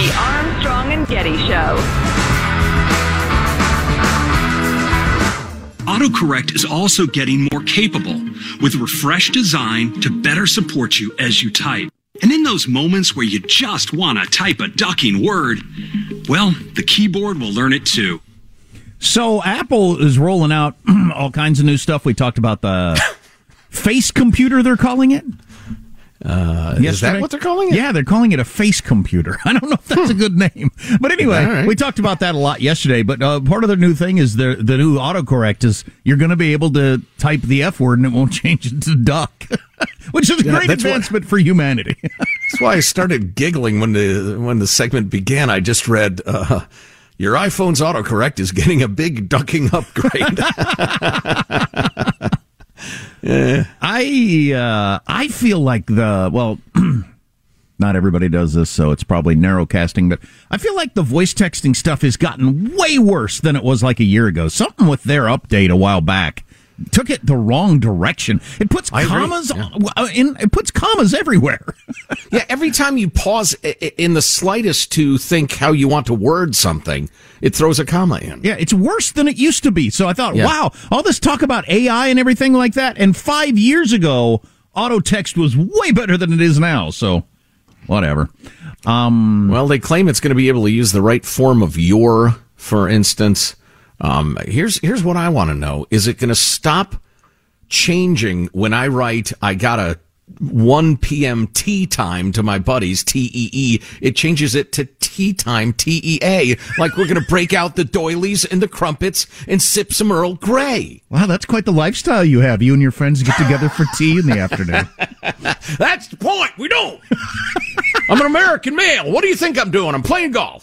The Armstrong and Getty Show. Autocorrect is also getting more capable with refreshed design to better support you as you type. And in those moments where you just want to type a ducking word, well, the keyboard will learn it too. So Apple is rolling out all kinds of new stuff. We talked about the face computer, they're calling it. Uh, is that what they're calling it? Yeah, they're calling it a face computer. I don't know if that's a good name, but anyway, right. we talked about that a lot yesterday. But uh, part of the new thing is the the new autocorrect is you're going to be able to type the F word and it won't change it to duck, which is a Yeah, great advancement for humanity. That's why I started giggling when the when the segment began. I just read uh, your iPhone's autocorrect is getting a big ducking upgrade. I uh, I feel like the well, not everybody does this, so it's probably narrow casting, but I feel like the voice texting stuff has gotten way worse than it was like a year ago. Something with their update a while back took it the wrong direction. It puts I commas yeah. uh, in it puts commas everywhere. yeah, every time you pause in the slightest to think how you want to word something, it throws a comma in. Yeah, it's worse than it used to be. So I thought, Yeah. wow, all this talk about AI and everything like that. And five years ago, auto text was way better than it is now. So whatever. Um, Well, they claim it's going to be able to use the right form of your, for instance. Um, here's here's what I want to know: Is it going to stop changing when I write? I got a 1 p.m. tee time to my buddies, T E E. It changes it to tea time, T E A. Like we're going to break out the doilies and the crumpets and sip some Earl Grey. Wow, that's quite the lifestyle you have. You and your friends get together for tea in the afternoon. That's the point. We don't. I'm an American male. What do you think I'm doing? I'm playing golf.